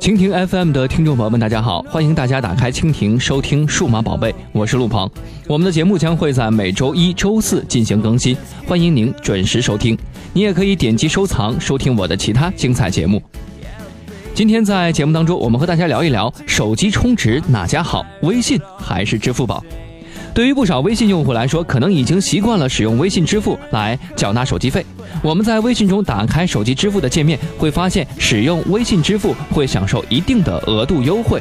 蜻蜓 FM 的听众朋友们，大家好！欢迎大家打开蜻蜓收听《数码宝贝》，我是陆鹏。我们的节目将会在每周一周四进行更新，欢迎您准时收听。你也可以点击收藏，收听我的其他精彩节目。今天在节目当中，我们和大家聊一聊手机充值哪家好，微信还是支付宝？对于不少微信用户来说，可能已经习惯了使用微信支付来缴纳手机费。我们在微信中打开手机支付的界面，会发现使用微信支付会享受一定的额度优惠。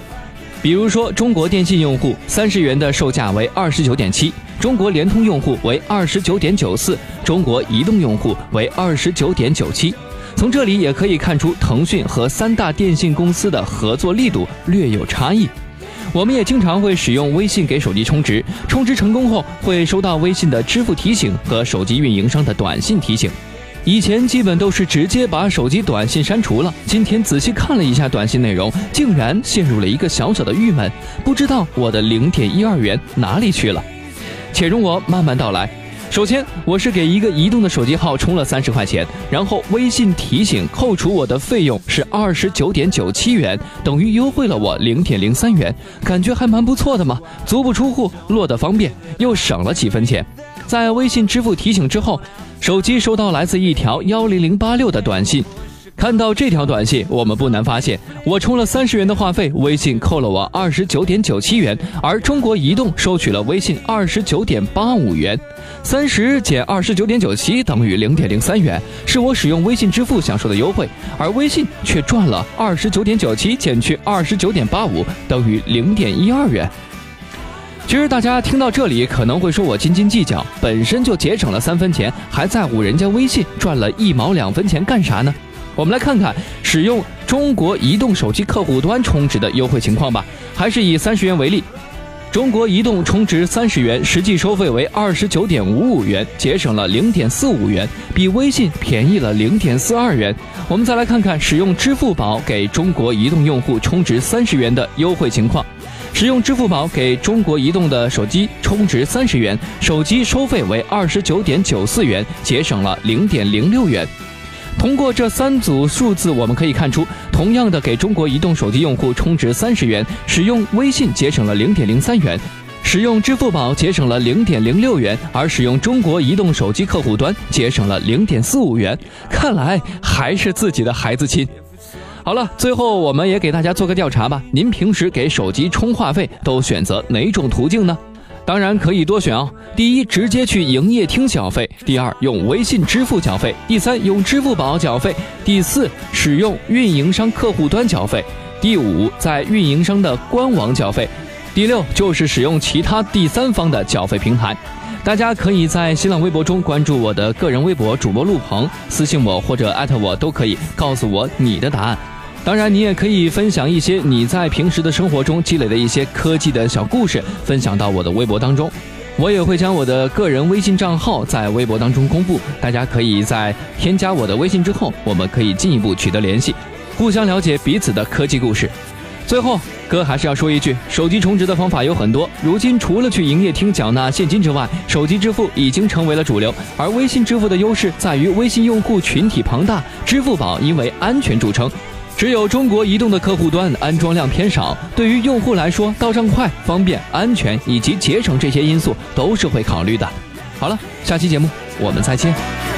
比如说，中国电信用户三十元的售价为二十九点七，中国联通用户为二十九点九四，中国移动用户为二十九点九七。从这里也可以看出，腾讯和三大电信公司的合作力度略有差异。我们也经常会使用微信给手机充值，充值成功后会收到微信的支付提醒和手机运营商的短信提醒。以前基本都是直接把手机短信删除了，今天仔细看了一下短信内容，竟然陷入了一个小小的郁闷，不知道我的零点一二元哪里去了。且容我慢慢道来。首先，我是给一个移动的手机号充了三十块钱，然后微信提醒扣除我的费用是二十九点九七元，等于优惠了我零点零三元，感觉还蛮不错的嘛。足不出户，落得方便，又省了几分钱。在微信支付提醒之后，手机收到来自一条幺零零八六的短信。看到这条短信，我们不难发现，我充了三十元的话费，微信扣了我二十九点九七元，而中国移动收取了微信二十九点八五元。三十减二十九点九七等于零点零三元，是我使用微信支付享受的优惠，而微信却赚了二十九点九七减去二十九点八五等于零点一二元。其实大家听到这里可能会说我斤斤计较，本身就节省了三分钱，还在乎人家微信赚了一毛两分钱干啥呢？我们来看看使用中国移动手机客户端充值的优惠情况吧。还是以三十元为例，中国移动充值三十元，实际收费为二十九点五五元，节省了零点四五元，比微信便宜了零点四二元。我们再来看看使用支付宝给中国移动用户充值三十元的优惠情况。使用支付宝给中国移动的手机充值三十元，手机收费为二十九点九四元，节省了零点零六元。通过这三组数字，我们可以看出，同样的给中国移动手机用户充值三十元，使用微信节省了零点零三元，使用支付宝节省了零点零六元，而使用中国移动手机客户端节省了零点四五元。看来还是自己的孩子亲。好了，最后我们也给大家做个调查吧，您平时给手机充话费都选择哪种途径呢？当然可以多选哦。第一，直接去营业厅缴费；第二，用微信支付缴费；第三，用支付宝缴费；第四，使用运营商客户端缴费；第五，在运营商的官网缴费；第六，就是使用其他第三方的缴费平台。大家可以在新浪微博中关注我的个人微博主播陆鹏，私信我或者艾特我都可以，告诉我你的答案。当然，你也可以分享一些你在平时的生活中积累的一些科技的小故事，分享到我的微博当中。我也会将我的个人微信账号在微博当中公布，大家可以在添加我的微信之后，我们可以进一步取得联系，互相了解彼此的科技故事。最后，哥还是要说一句，手机充值的方法有很多，如今除了去营业厅缴纳现金之外，手机支付已经成为了主流。而微信支付的优势在于微信用户群体庞大，支付宝因为安全著称。只有中国移动的客户端安装量偏少，对于用户来说，到账快、方便、安全以及节省这些因素都是会考虑的。好了，下期节目我们再见。